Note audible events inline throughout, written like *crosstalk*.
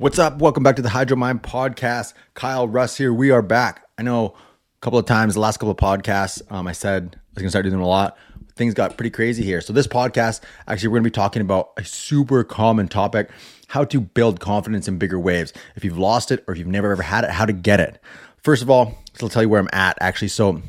What's up? Welcome back to the Hydromind podcast. Kyle Russ here. We are back. I know a couple of times, the last couple of podcasts, um, I said I was going to start doing them a lot. Things got pretty crazy here. So, this podcast, actually, we're going to be talking about a super common topic how to build confidence in bigger waves. If you've lost it or if you've never ever had it, how to get it. First of all, I'll tell you where I'm at actually. So,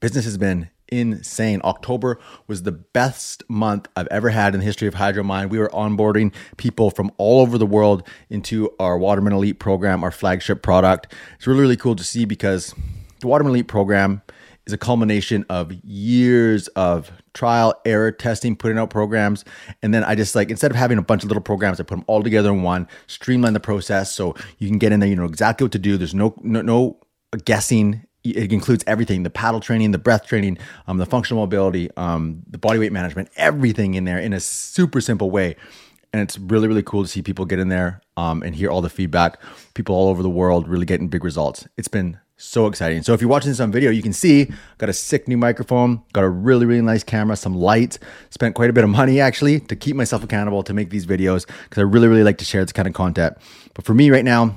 business has been insane. October was the best month I've ever had in the history of Hydromind. We were onboarding people from all over the world into our Waterman Elite program, our flagship product. It's really, really cool to see because the Waterman Elite program is a culmination of years of trial, error, testing, putting out programs. And then I just like, instead of having a bunch of little programs, I put them all together in one, streamline the process so you can get in there, you know exactly what to do. There's no, no, no guessing it includes everything the paddle training the breath training um, the functional mobility um, the body weight management everything in there in a super simple way. And it's really really cool to see people get in there um, and hear all the feedback. People all over the world really getting big results. It's been so exciting. So if you're watching this on video you can see got a sick new microphone got a really really nice camera some lights. Spent quite a bit of money actually to keep myself accountable to make these videos because i really really like to share this kind of content. But for me right now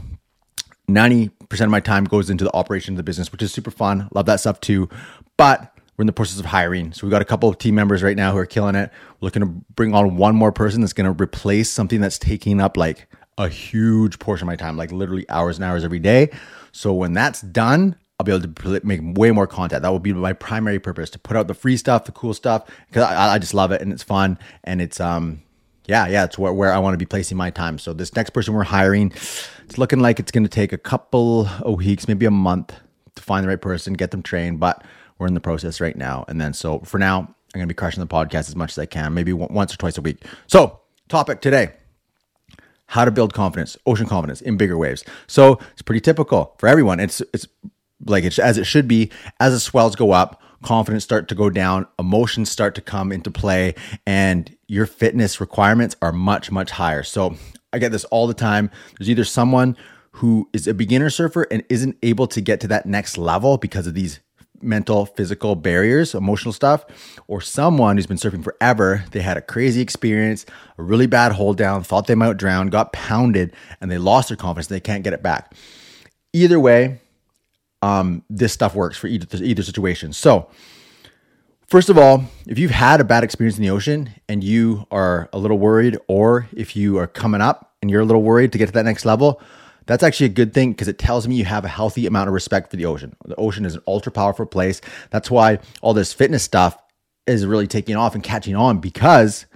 90% of my time goes into the operation of the business, which is super fun. Love that stuff too. But we're in the process of hiring. So we've got a couple of team members right now who are killing it. We're looking to bring on one more person that's going to replace something that's taking up like a huge portion of my time, like literally hours and hours every day. So when that's done, I'll be able to make way more content. That will be my primary purpose to put out the free stuff, the cool stuff, because I, I just love it and it's fun and it's um yeah yeah it's where, where I want to be placing my time. So this next person we're hiring it's looking like it's going to take a couple of weeks, maybe a month to find the right person, get them trained, but we're in the process right now. And then, so for now, I'm going to be crushing the podcast as much as I can, maybe once or twice a week. So, topic today how to build confidence, ocean confidence in bigger waves. So, it's pretty typical for everyone. It's, it's like it's as it should be. As the swells go up, confidence start to go down, emotions start to come into play, and your fitness requirements are much, much higher. So, I get this all the time. There's either someone who is a beginner surfer and isn't able to get to that next level because of these mental, physical barriers, emotional stuff, or someone who's been surfing forever. They had a crazy experience, a really bad hold down, thought they might drown, got pounded, and they lost their confidence. They can't get it back. Either way, um, this stuff works for either, either situation. So, First of all, if you've had a bad experience in the ocean and you are a little worried, or if you are coming up and you're a little worried to get to that next level, that's actually a good thing because it tells me you have a healthy amount of respect for the ocean. The ocean is an ultra powerful place. That's why all this fitness stuff is really taking off and catching on because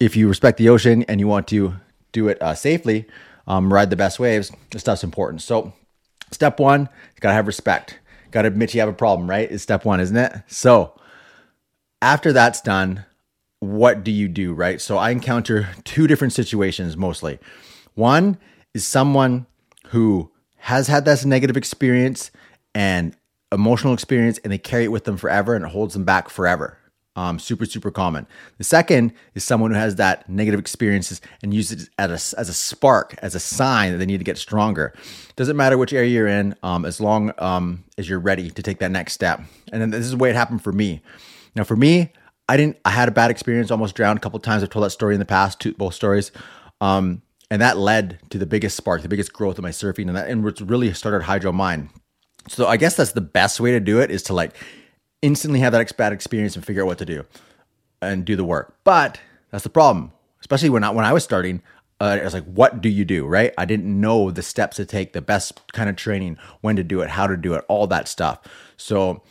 if you respect the ocean and you want to do it uh, safely, um, ride the best waves, this stuff's important. So, step one, you gotta have respect. Got to admit you have a problem, right? Is step one, isn't it? So after that's done, what do you do, right? So I encounter two different situations mostly. One is someone who has had this negative experience and emotional experience and they carry it with them forever and it holds them back forever. Um, super, super common. The second is someone who has that negative experiences and uses it as a, as a spark, as a sign that they need to get stronger. Doesn't matter which area you're in, um, as long um, as you're ready to take that next step. And then this is the way it happened for me. Now, for me, I didn't. I had a bad experience, almost drowned a couple times. I've told that story in the past, two, both stories. Um, and that led to the biggest spark, the biggest growth of my surfing, and that and really started Hydromind. So I guess that's the best way to do it is to like instantly have that bad experience and figure out what to do and do the work. But that's the problem, especially when I, when I was starting. Uh, I was like, what do you do? Right? I didn't know the steps to take, the best kind of training, when to do it, how to do it, all that stuff. So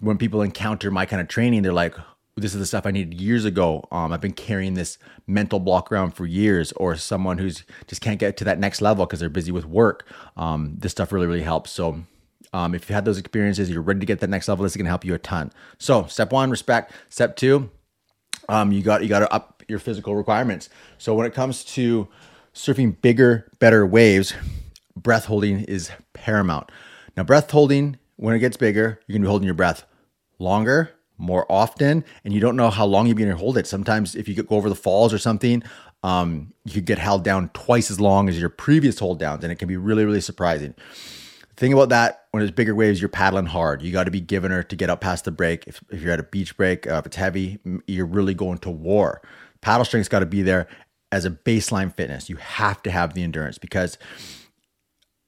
when people encounter my kind of training, they're like, this is the stuff I needed years ago. Um, I've been carrying this mental block around for years, or someone who's just can't get to that next level because they're busy with work. Um, this stuff really, really helps. So um, if you had those experiences, you're ready to get that next level. This is going to help you a ton. So, step one, respect. Step two, um, you got you got to up your physical requirements. So, when it comes to surfing bigger, better waves, breath holding is paramount. Now, breath holding when it gets bigger, you're to be holding your breath longer, more often, and you don't know how long you're going to hold it. Sometimes, if you go over the falls or something, um, you could get held down twice as long as your previous hold downs, and it can be really, really surprising thing about that when it's bigger waves you're paddling hard you got to be giving her to get up past the break if, if you're at a beach break uh, if it's heavy you're really going to war paddle strength's got to be there as a baseline fitness. You have to have the endurance because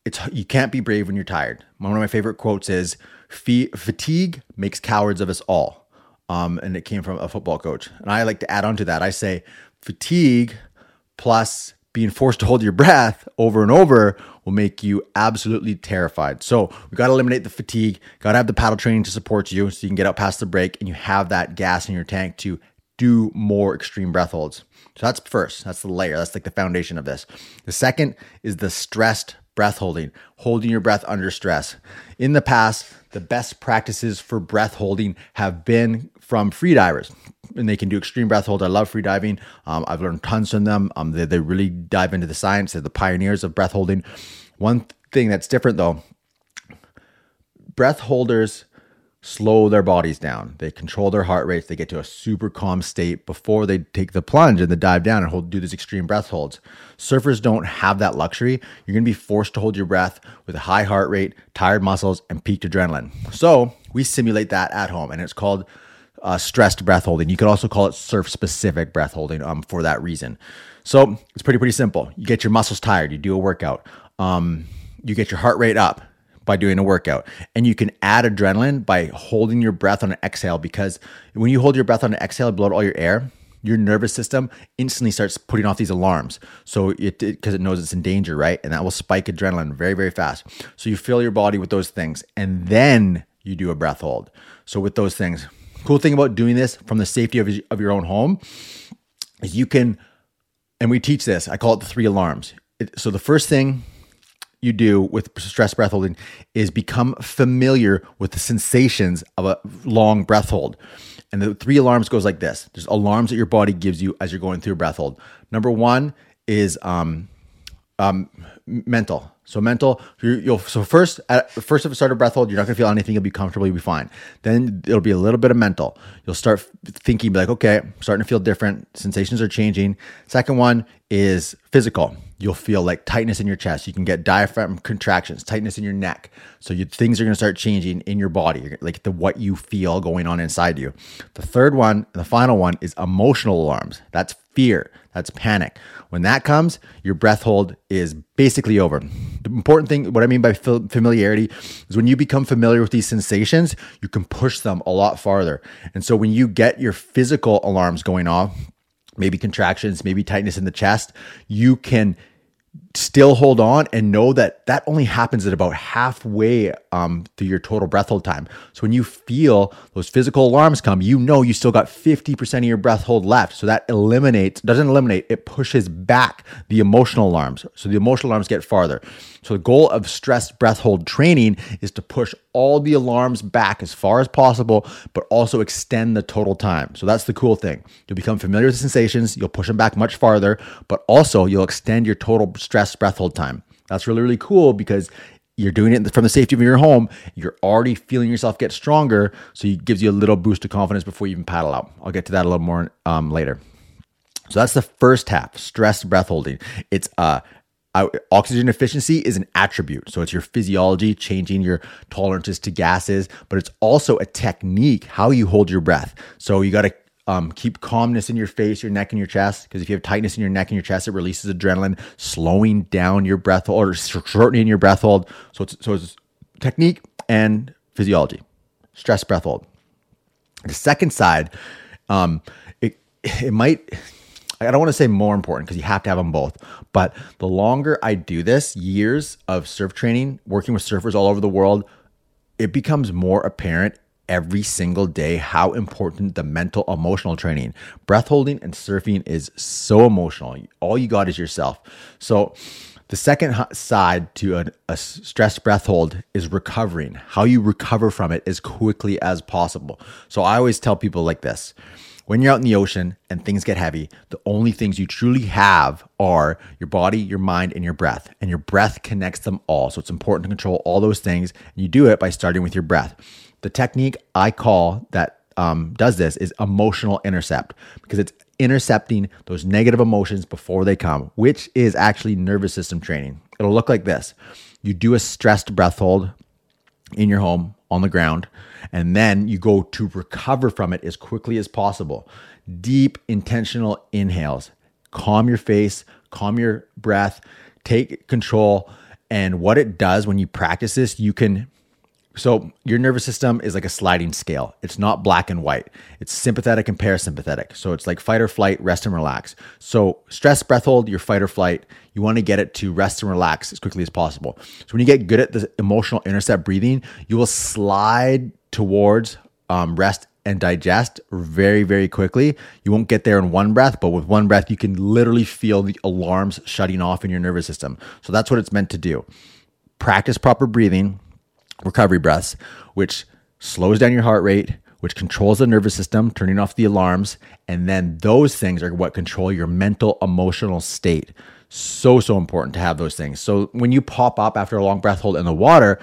it's you can't be brave when you're tired. One of my favorite quotes is fatigue makes cowards of us all. Um, and it came from a football coach. And I like to add on to that. I say fatigue plus being forced to hold your breath over and over will make you absolutely terrified. So we got to eliminate the fatigue, got to have the paddle training to support you so you can get out past the break and you have that gas in your tank to do more extreme breath holds. So that's first, that's the layer, that's like the foundation of this. The second is the stressed breath holding, holding your breath under stress. In the past, the best practices for breath holding have been from freedivers. And they can do extreme breath hold. I love freediving. Um, I've learned tons from them. Um, they, they really dive into the science. They're the pioneers of breath holding. One thing that's different though, breath holders slow their bodies down. They control their heart rates. They get to a super calm state before they take the plunge and the dive down and hold, do these extreme breath holds. Surfers don't have that luxury. You're going to be forced to hold your breath with a high heart rate, tired muscles, and peaked adrenaline. So we simulate that at home, and it's called uh, stressed breath holding. You could also call it surf specific breath holding um, for that reason. So it's pretty, pretty simple. You get your muscles tired, you do a workout, um, you get your heart rate up by doing a workout. And you can add adrenaline by holding your breath on an exhale because when you hold your breath on an exhale, blow out all your air, your nervous system instantly starts putting off these alarms. So it because it, it knows it's in danger, right? And that will spike adrenaline very, very fast. So you fill your body with those things and then you do a breath hold. So with those things, cool thing about doing this from the safety of, of your own home is you can, and we teach this, I call it the three alarms. It, so the first thing you do with stress breath holding is become familiar with the sensations of a long breath hold. And the three alarms goes like this. There's alarms that your body gives you as you're going through a breath hold. Number one is um, um, mental. So mental, you will so first at first if you start a breath hold, you're not gonna feel anything. You'll be comfortable. You'll be fine. Then it'll be a little bit of mental. You'll start thinking, like, okay, I'm starting to feel different. Sensations are changing. Second one is physical. You'll feel like tightness in your chest. You can get diaphragm contractions, tightness in your neck. So you, things are gonna start changing in your body, like the what you feel going on inside you. The third one, the final one, is emotional alarms. That's fear. That's panic. When that comes, your breath hold is basically over. The important thing, what I mean by familiarity, is when you become familiar with these sensations, you can push them a lot farther. And so when you get your physical alarms going off, maybe contractions, maybe tightness in the chest, you can still hold on and know that that only happens at about halfway um, through your total breath hold time. So when you feel those physical alarms come, you know you still got 50% of your breath hold left. So that eliminates, doesn't eliminate, it pushes back the emotional alarms. So the emotional alarms get farther. So the goal of stress breath hold training is to push all the alarms back as far as possible, but also extend the total time. So that's the cool thing. You'll become familiar with the sensations, you'll push them back much farther, but also you'll extend your total stress breath hold time. That's really, really cool because you're doing it from the safety of your home. You're already feeling yourself get stronger. So it gives you a little boost of confidence before you even paddle out. I'll get to that a little more um, later. So that's the first half, stress breath holding. It's uh, oxygen efficiency is an attribute. So it's your physiology changing your tolerances to gases, but it's also a technique how you hold your breath. So you got to um, keep calmness in your face, your neck, and your chest. Because if you have tightness in your neck and your chest, it releases adrenaline, slowing down your breath hold or shortening your breath hold. So it's, so it's technique and physiology. Stress breath hold. The second side, um, it it might I don't want to say more important because you have to have them both. But the longer I do this, years of surf training, working with surfers all over the world, it becomes more apparent every single day how important the mental emotional training breath holding and surfing is so emotional all you got is yourself so the second side to a, a stress breath hold is recovering how you recover from it as quickly as possible so i always tell people like this when you're out in the ocean and things get heavy, the only things you truly have are your body, your mind, and your breath. And your breath connects them all. So it's important to control all those things. And you do it by starting with your breath. The technique I call that um, does this is emotional intercept because it's intercepting those negative emotions before they come, which is actually nervous system training. It'll look like this you do a stressed breath hold in your home on the ground and then you go to recover from it as quickly as possible. Deep intentional inhales, calm your face, calm your breath, take control. And what it does when you practice this, you can so, your nervous system is like a sliding scale. It's not black and white. It's sympathetic and parasympathetic. So, it's like fight or flight, rest and relax. So, stress breath hold, your fight or flight, you want to get it to rest and relax as quickly as possible. So, when you get good at the emotional intercept breathing, you will slide towards um, rest and digest very, very quickly. You won't get there in one breath, but with one breath, you can literally feel the alarms shutting off in your nervous system. So, that's what it's meant to do. Practice proper breathing recovery breaths, which slows down your heart rate, which controls the nervous system, turning off the alarms. And then those things are what control your mental, emotional state. So, so important to have those things. So, when you pop up after a long breath hold in the water,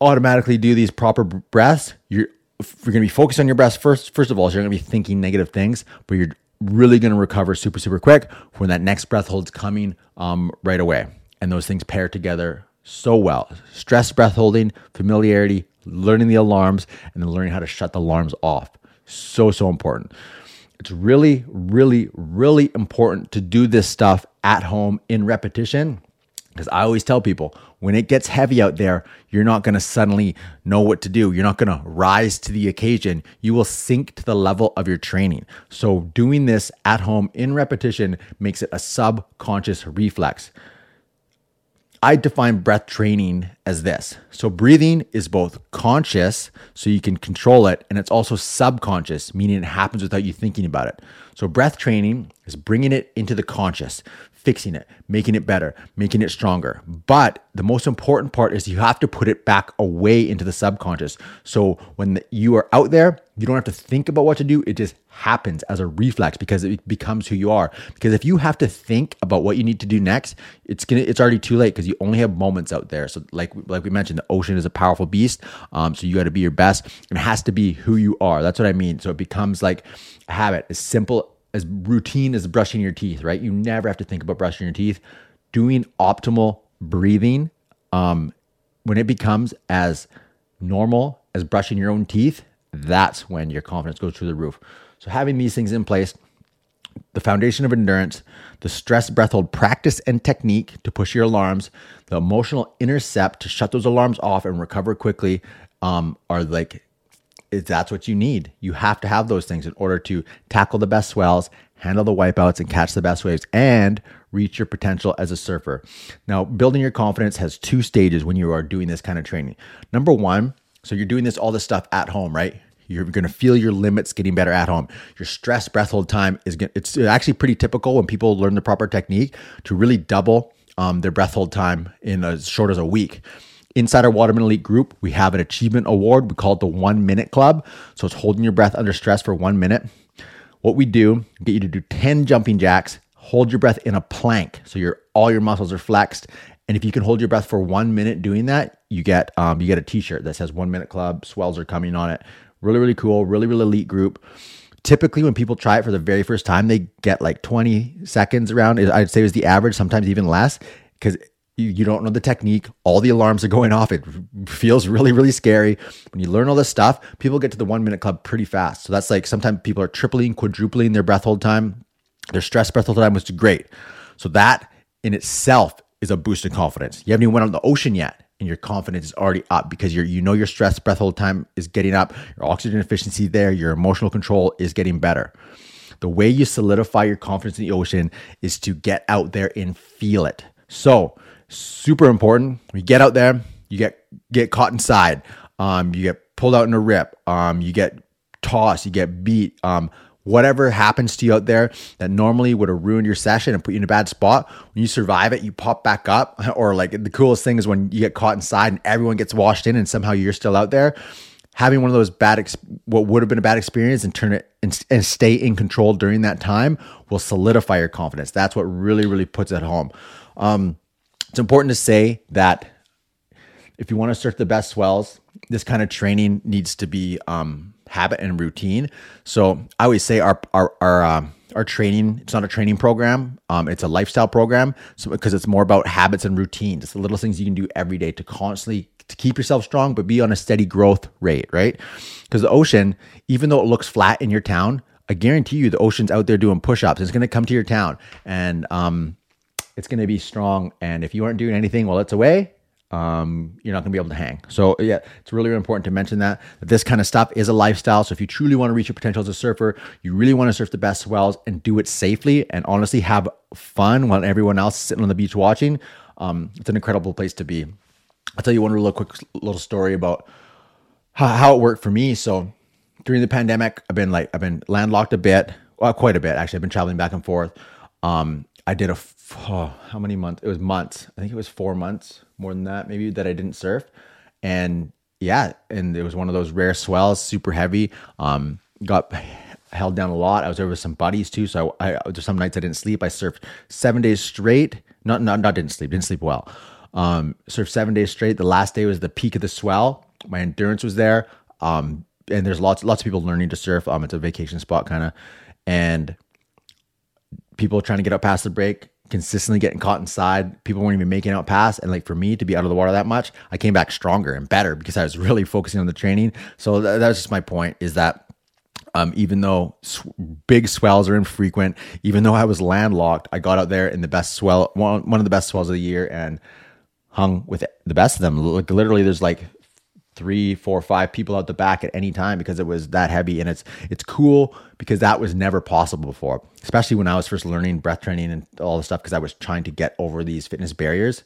automatically do these proper breaths. You're, you're going to be focused on your breath first. First of all, so you're going to be thinking negative things, but you're really going to recover super, super quick when that next breath hold's coming um, right away. And those things pair together so well. Stress breath holding, familiarity, learning the alarms, and then learning how to shut the alarms off. So, so important. It's really, really, really important to do this stuff at home in repetition. Because I always tell people when it gets heavy out there, you're not going to suddenly know what to do. You're not going to rise to the occasion. You will sink to the level of your training. So, doing this at home in repetition makes it a subconscious reflex. I define breath training as this. So, breathing is both conscious, so you can control it, and it's also subconscious, meaning it happens without you thinking about it. So, breath training is bringing it into the conscious, fixing it, making it better, making it stronger. But the most important part is you have to put it back away into the subconscious. So when the, you are out there, you don't have to think about what to do. It just happens as a reflex because it becomes who you are. Because if you have to think about what you need to do next, it's gonna it's already too late because you only have moments out there. So like like we mentioned, the ocean is a powerful beast. Um, so you got to be your best. It has to be who you are. That's what I mean. So it becomes like a habit, as simple as routine as brushing your teeth, right? You never have to think about brushing your teeth. Doing optimal breathing, um, when it becomes as normal as brushing your own teeth, that's when your confidence goes through the roof. So having these things in place, the foundation of endurance, the stress breath hold practice and technique to push your alarms, the emotional intercept to shut those alarms off and recover quickly um, are like that's what you need. You have to have those things in order to tackle the best swells, handle the wipeouts, and catch the best waves, and reach your potential as a surfer. Now, building your confidence has two stages when you are doing this kind of training. Number one, so you're doing this all this stuff at home, right? You're going to feel your limits getting better at home. Your stress breath hold time is it's actually pretty typical when people learn the proper technique to really double um, their breath hold time in as short as a week. Inside our Waterman Elite group, we have an achievement award. We call it the one minute club. So it's holding your breath under stress for one minute. What we do, get you to do 10 jumping jacks, hold your breath in a plank. So your all your muscles are flexed. And if you can hold your breath for one minute doing that, you get um, you get a t-shirt that says one minute club, swells are coming on it. Really, really cool, really, really elite group. Typically, when people try it for the very first time, they get like 20 seconds around. I'd say is the average, sometimes even less, because you, you don't know the technique. All the alarms are going off. It feels really, really scary. When you learn all this stuff, people get to the one minute club pretty fast. So that's like sometimes people are tripling, quadrupling their breath hold time, their stress breath hold time, is great. So that in itself is a boost in confidence. You haven't even went on the ocean yet and your confidence is already up because you're you know your stress breath hold time is getting up, your oxygen efficiency there, your emotional control is getting better. The way you solidify your confidence in the ocean is to get out there and feel it. So super important. You get out there, you get get caught inside, um, you get pulled out in a rip, um, you get tossed, you get beat, um, whatever happens to you out there that normally would have ruined your session and put you in a bad spot. When you survive it, you pop back up. *laughs* Or like the coolest thing is when you get caught inside and everyone gets washed in and somehow you're still out there. Having one of those bad, ex- what would have been a bad experience and turn it and, and stay in control during that time will solidify your confidence. That's what really, really puts it home. Um, it's important to say that if you want to surf the best swells, this kind of training needs to be um, habit and routine. So I always say our our our uh, our training it's not a training program um, it's a lifestyle program so because it's more about habits and routines it's the little things you can do every day to constantly to keep yourself strong but be on a steady growth rate right because the ocean even though it looks flat in your town I guarantee you the ocean's out there doing push-ups. It's going to come to your town and um, it's going to be strong. And if you aren't doing anything while it's away, um, you're not going to be able to hang. So yeah, it's really, really important to mention that, that this kind of stuff is a lifestyle. So if you truly want to reach your potential as a surfer, you really want to surf the best swells and do it safely and honestly have fun while everyone else is sitting on the beach watching. Um, it's an incredible place to be. I'll tell you one little quick little story about how, how it worked for me. So during the pandemic, I've been like I've been landlocked a bit, well, quite a bit actually. I've been traveling back and forth. Um, I did a oh, how many months? It was months. I think it was four months, more than that, maybe that I didn't surf. And yeah, and it was one of those rare swells, super heavy. Um, got held down a lot. I was there with some buddies too, so I, I some nights I didn't sleep. I surfed seven days straight. Not not not didn't sleep. Didn't sleep well. Um, surfed seven days straight. The last day was the peak of the swell. My endurance was there. Um, and there's lots lots of people learning to surf. Um, it's a vacation spot kind of, and people trying to get up past the break, consistently getting caught inside. People weren't even making out past. And like for me to be out of the water that much, I came back stronger and better because I was really focusing on the training. So that, that's just my point is that um, even though sw- big swells are infrequent, even though I was landlocked, I got out there in the best swell, one, one of the best swells of the year and hung with the best of them. Like literally there's like three, four, five people out the back at any time because it was that heavy. And it's it's cool because that was never possible before, especially when I was first learning breath training and all the stuff because I was trying to get over these fitness barriers.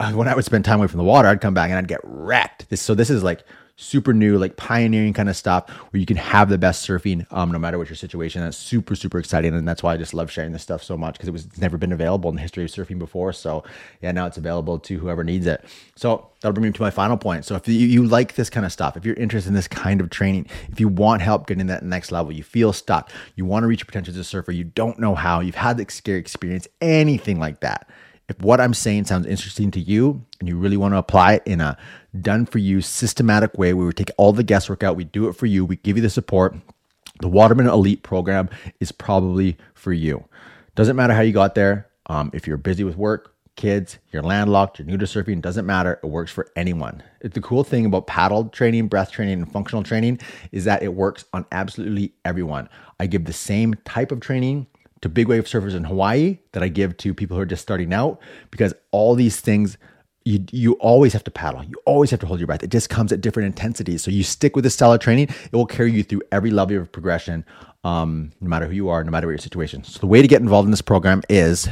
Uh, when I would spend time away from the water, I'd come back and I'd get wrecked. This so this is like super new, like pioneering kind of stuff where you can have the best surfing um, no matter what your situation. That's super, super exciting. And that's why I just love sharing this stuff so much because it was never been available in the history of surfing before. So yeah, now it's available to whoever needs it. So that'll bring me to my final point. So if you, you like this kind of stuff, if you're interested in this kind of training, if you want help getting that next level, you feel stuck, you want to reach your potential as a surfer, you don't know how, you've had the scary experience, anything like that if what I'm saying sounds interesting to you and you really want to apply it in a done for you systematic way where we take all the guesswork out, we do it for you, we give you the support, the Waterman Elite program is probably for you. Doesn't matter how you got there. Um, if you're busy with work, kids, you're landlocked, you're new to surfing, doesn't matter. It works for anyone. The cool thing about paddle training, breath training, and functional training is that it works on absolutely everyone. I give the same type of training to big wave surfers in Hawaii that I give to people who are just starting out because all these things you you always have to paddle. You always have to hold your breath. It just comes at different intensities. So you stick with this style of training, it will carry you through every level of progression, um, no matter who you are, no matter what your situation. So the way to get involved in this program is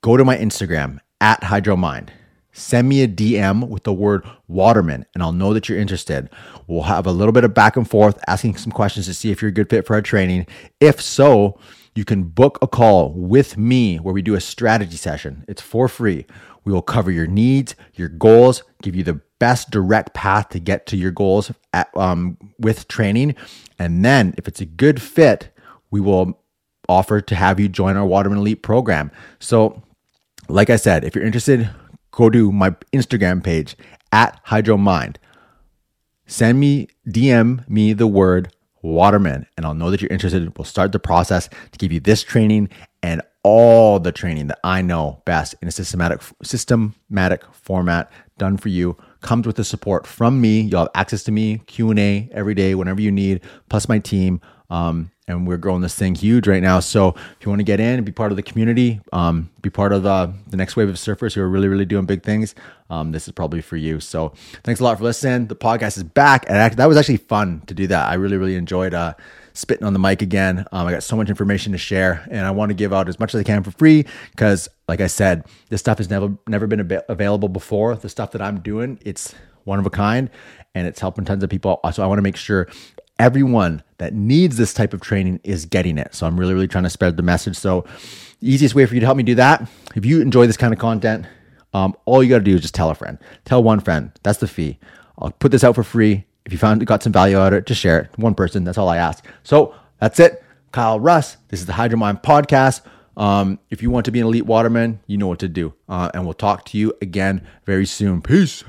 go to my Instagram at HydroMind. Send me a DM with the word Waterman, and I'll know that you're interested. We'll have a little bit of back and forth, asking some questions to see if you're a good fit for our training. If so, you can book a call with me where we do a strategy session. It's for free. We will cover your needs, your goals, give you the best direct path to get to your goals at, um, with training. And then, if it's a good fit, we will offer to have you join our Waterman Elite program. So, like I said, if you're interested, go to my Instagram page at HydroMind. Send me, DM me the word Waterman, and I'll know that you're interested. We'll start the process to give you this training and all the training that I know best in a systematic systematic format done for you comes with the support from me. You'll have access to me, Q&A every day whenever you need, plus my team. Um, and we're growing this thing huge right now. So if you want to get in and be part of the community, um, be part of the, the next wave of surfers who are really, really doing big things, um, this is probably for you. So thanks a lot for listening. The podcast is back. And that was actually fun to do that. I really, really enjoyed uh, spitting on the mic again. Um, I got so much information to share, and I want to give out as much as I can for free because, like I said, this stuff has never never been ab- available before. The stuff that I'm doing, it's one of a kind, and it's helping tons of people. So I want to make sure everyone that needs this type of training is getting it. So I'm really, really trying to spread the message. So the easiest way for you to help me do that, if you enjoy this kind of content, um, all you got to do is just tell a friend. Tell one friend. That's the fee. I'll put this out for free. If you found got some value out of it, just share it. One person. That's all I ask. So that's it. Kyle Russ. This is the HydroMind podcast. Um, if you want to be an elite waterman, you know what to do. Uh, and we'll talk to you again very soon. Peace.